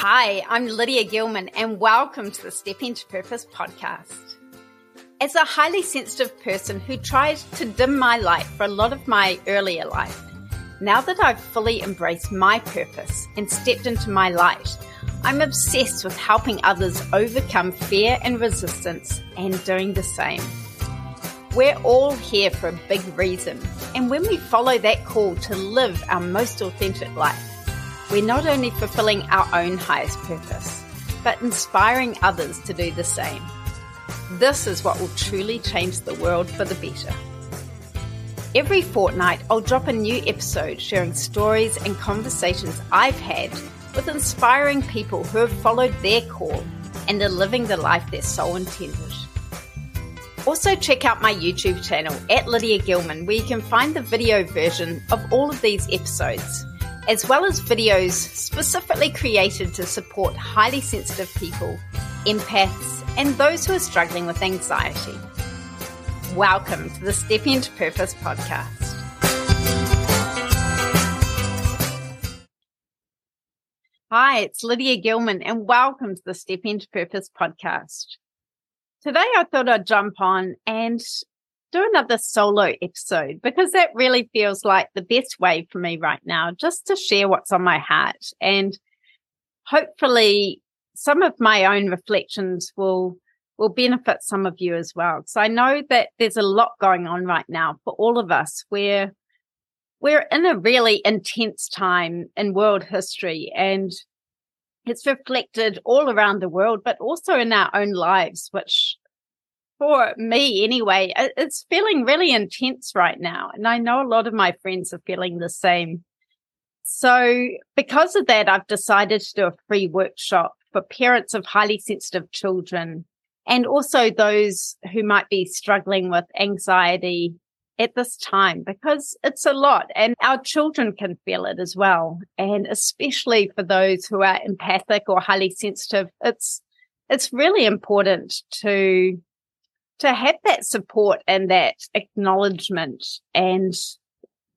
Hi, I'm Lydia Gilman, and welcome to the Step Into Purpose podcast. As a highly sensitive person who tried to dim my light for a lot of my earlier life, now that I've fully embraced my purpose and stepped into my light, I'm obsessed with helping others overcome fear and resistance and doing the same. We're all here for a big reason, and when we follow that call to live our most authentic life, we're not only fulfilling our own highest purpose, but inspiring others to do the same. This is what will truly change the world for the better. Every fortnight, I'll drop a new episode sharing stories and conversations I've had with inspiring people who have followed their call and are living the life their soul intended. Also, check out my YouTube channel at Lydia Gilman, where you can find the video version of all of these episodes as well as videos specifically created to support highly sensitive people, empaths, and those who are struggling with anxiety. Welcome to the Step Into Purpose podcast. Hi, it's Lydia Gilman, and welcome to the Step Into Purpose podcast. Today, I thought I'd jump on and do another solo episode because that really feels like the best way for me right now, just to share what's on my heart. And hopefully some of my own reflections will will benefit some of you as well. So I know that there's a lot going on right now for all of us where we're in a really intense time in world history and it's reflected all around the world, but also in our own lives, which for me anyway, it's feeling really intense right now. And I know a lot of my friends are feeling the same. So because of that, I've decided to do a free workshop for parents of highly sensitive children and also those who might be struggling with anxiety at this time because it's a lot and our children can feel it as well. And especially for those who are empathic or highly sensitive, it's, it's really important to to have that support and that acknowledgement and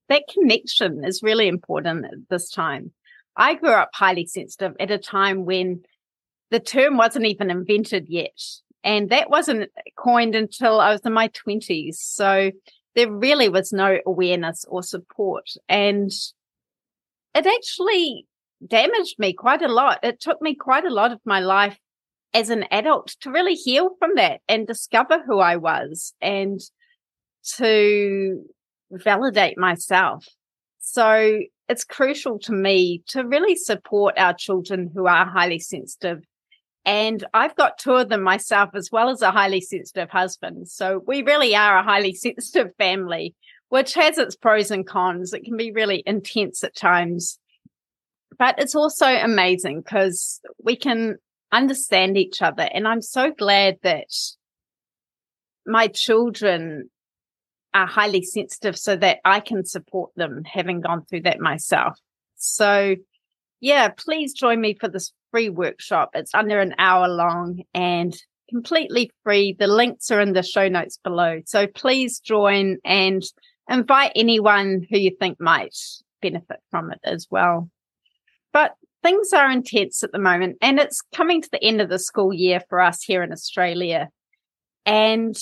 that connection is really important at this time. I grew up highly sensitive at a time when the term wasn't even invented yet. And that wasn't coined until I was in my 20s. So there really was no awareness or support. And it actually damaged me quite a lot. It took me quite a lot of my life as an adult to really heal from that and discover who I was and to validate myself. So it's crucial to me to really support our children who are highly sensitive. And I've got two of them myself, as well as a highly sensitive husband. So we really are a highly sensitive family, which has its pros and cons. It can be really intense at times, but it's also amazing because we can understand each other. And I'm so glad that my children are highly sensitive so that I can support them having gone through that myself. So yeah, please join me for this free workshop. It's under an hour long and completely free. The links are in the show notes below. So please join and invite anyone who you think might benefit from it as well. But things are intense at the moment and it's coming to the end of the school year for us here in Australia. And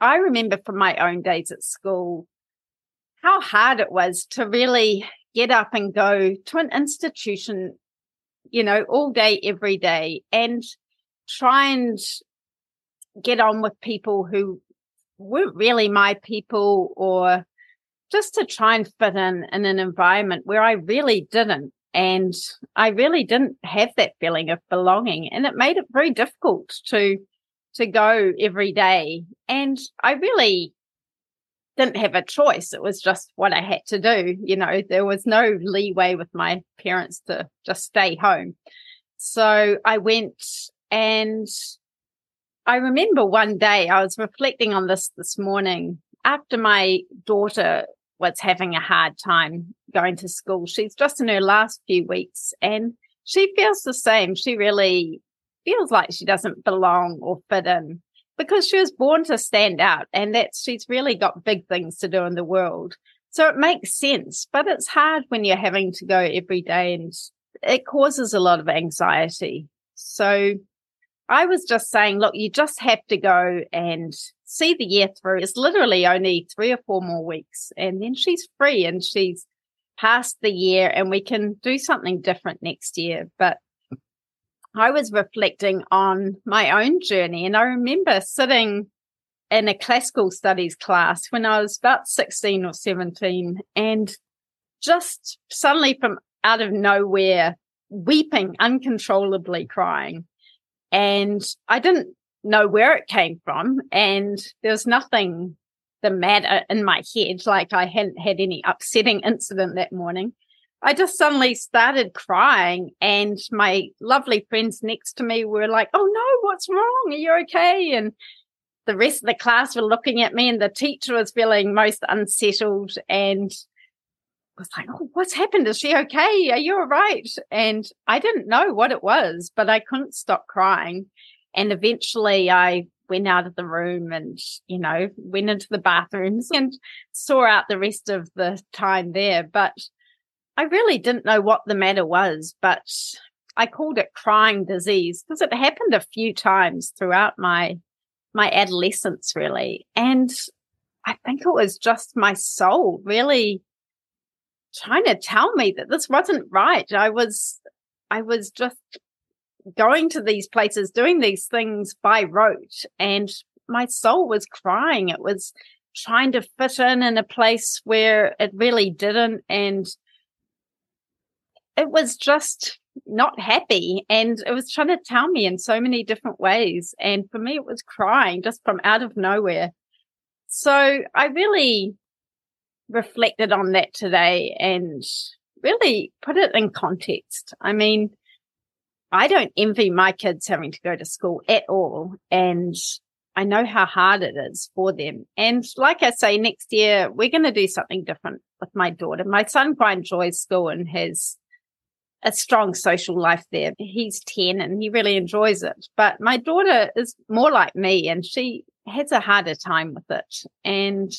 I remember from my own days at school how hard it was to really get up and go to an institution, you know, all day, every day and try and get on with people who weren't really my people or just to try and fit in in an environment where I really didn't. And I really didn't have that feeling of belonging and it made it very difficult to, to go every day. And I really didn't have a choice. It was just what I had to do. You know, there was no leeway with my parents to just stay home. So I went and I remember one day I was reflecting on this this morning after my daughter was having a hard time going to school. She's just in her last few weeks and she feels the same. She really feels like she doesn't belong or fit in because she was born to stand out and that she's really got big things to do in the world. So it makes sense, but it's hard when you're having to go every day and it causes a lot of anxiety. So I was just saying, look, you just have to go and see the year through. It's literally only three or four more weeks and then she's free and she's past the year and we can do something different next year. But I was reflecting on my own journey and I remember sitting in a classical studies class when I was about 16 or 17 and just suddenly from out of nowhere, weeping uncontrollably crying. And I didn't know where it came from. And there was nothing the matter in my head, like I hadn't had any upsetting incident that morning. I just suddenly started crying, and my lovely friends next to me were like, Oh no, what's wrong? Are you okay? And the rest of the class were looking at me, and the teacher was feeling most unsettled and was like, Oh, what's happened? Is she okay? Are you all right? And I didn't know what it was, but I couldn't stop crying. And eventually I went out of the room and, you know, went into the bathrooms and saw out the rest of the time there. But I really didn't know what the matter was, but I called it crying disease because it happened a few times throughout my my adolescence really. And I think it was just my soul really trying to tell me that this wasn't right. I was I was just going to these places, doing these things by rote, and my soul was crying. It was trying to fit in in a place where it really didn't. And it was just not happy. And it was trying to tell me in so many different ways. And for me, it was crying just from out of nowhere. So I really reflected on that today and really put it in context. I mean, I don't envy my kids having to go to school at all. And I know how hard it is for them. And like I say, next year, we're going to do something different with my daughter. My son quite enjoys school and has a strong social life there. He's 10 and he really enjoys it. But my daughter is more like me and she has a harder time with it. And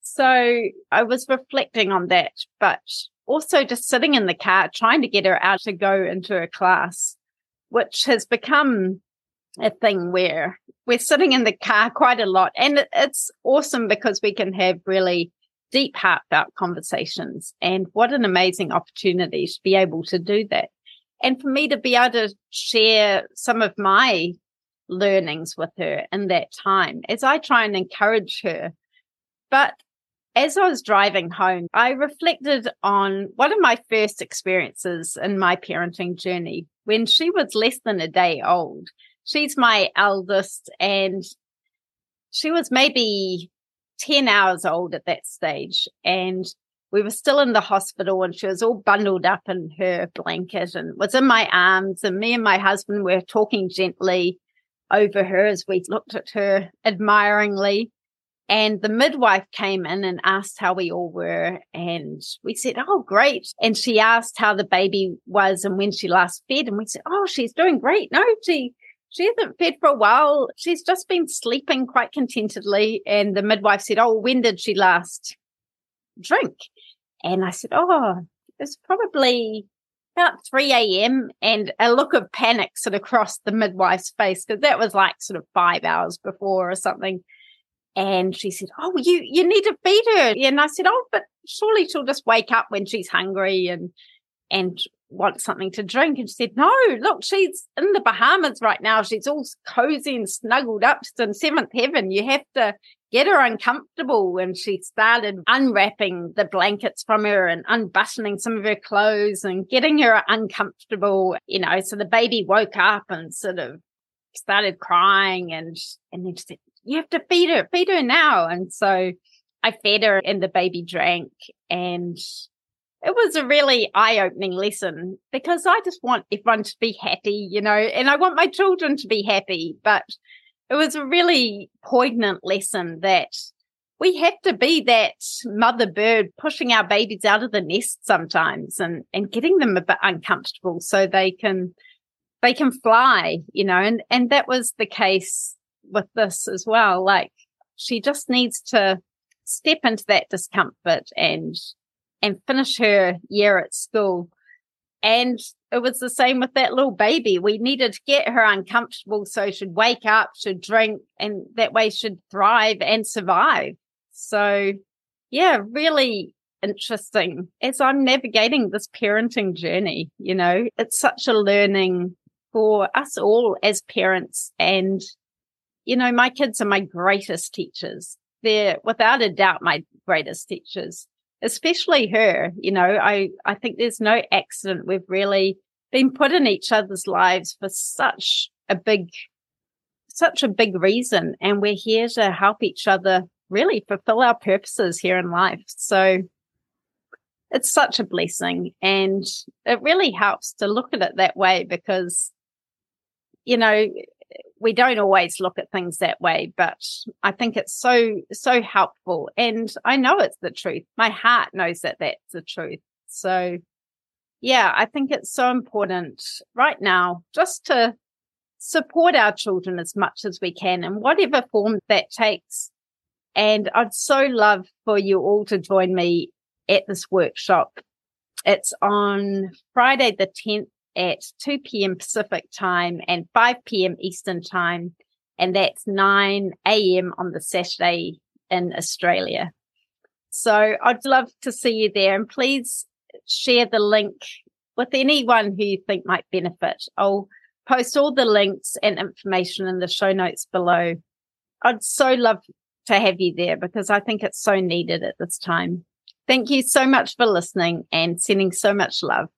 so I was reflecting on that, but also just sitting in the car, trying to get her out to go into a class, which has become a thing where we're sitting in the car quite a lot. And it's awesome because we can have really deep, heartfelt conversations. And what an amazing opportunity to be able to do that. And for me to be able to share some of my learnings with her in that time as I try and encourage her. But as I was driving home, I reflected on one of my first experiences in my parenting journey when she was less than a day old. She's my eldest and she was maybe 10 hours old at that stage. And we were still in the hospital and she was all bundled up in her blanket and was in my arms. And me and my husband were talking gently over her as we looked at her admiringly. And the midwife came in and asked how we all were. And we said, Oh, great. And she asked how the baby was and when she last fed. And we said, Oh, she's doing great. No, she, she hasn't fed for a while. She's just been sleeping quite contentedly. And the midwife said, Oh, when did she last drink? And I said, Oh, it's probably about 3 a.m. and a look of panic sort of crossed the midwife's face because that was like sort of five hours before or something. And she said, Oh, you, you need to feed her. And I said, Oh, but surely she'll just wake up when she's hungry and, and want something to drink. And she said, No, look, she's in the Bahamas right now. She's all cozy and snuggled up. She's in seventh heaven. You have to get her uncomfortable. And she started unwrapping the blankets from her and unbuttoning some of her clothes and getting her uncomfortable, you know. So the baby woke up and sort of started crying and and then she said, you have to feed her, feed her now. And so I fed her and the baby drank and it was a really eye opening lesson because I just want everyone to be happy, you know, and I want my children to be happy. But it was a really poignant lesson that we have to be that mother bird pushing our babies out of the nest sometimes and, and getting them a bit uncomfortable so they can, they can fly, you know, and, and that was the case with this as well. Like she just needs to step into that discomfort and and finish her year at school. And it was the same with that little baby. We needed to get her uncomfortable so she'd wake up, she'd drink, and that way she'd thrive and survive. So, yeah, really interesting as I'm navigating this parenting journey. You know, it's such a learning for us all as parents. And, you know, my kids are my greatest teachers. They're without a doubt my greatest teachers, especially her. You know, I, I think there's no accident. We've really been put in each other's lives for such a big, such a big reason. And we're here to help each other really fulfill our purposes here in life. So it's such a blessing and it really helps to look at it that way because, you know, we don't always look at things that way, but I think it's so, so helpful. And I know it's the truth. My heart knows that that's the truth. So yeah, I think it's so important right now just to support our children as much as we can in whatever form that takes. And I'd so love for you all to join me at this workshop. It's on Friday the 10th at 2 p.m. Pacific time and 5 p.m. Eastern time. And that's 9 a.m. on the Saturday in Australia. So I'd love to see you there and please share the link with anyone who you think might benefit. I'll post all the links and information in the show notes below. I'd so love to have you there because I think it's so needed at this time. Thank you so much for listening and sending so much love.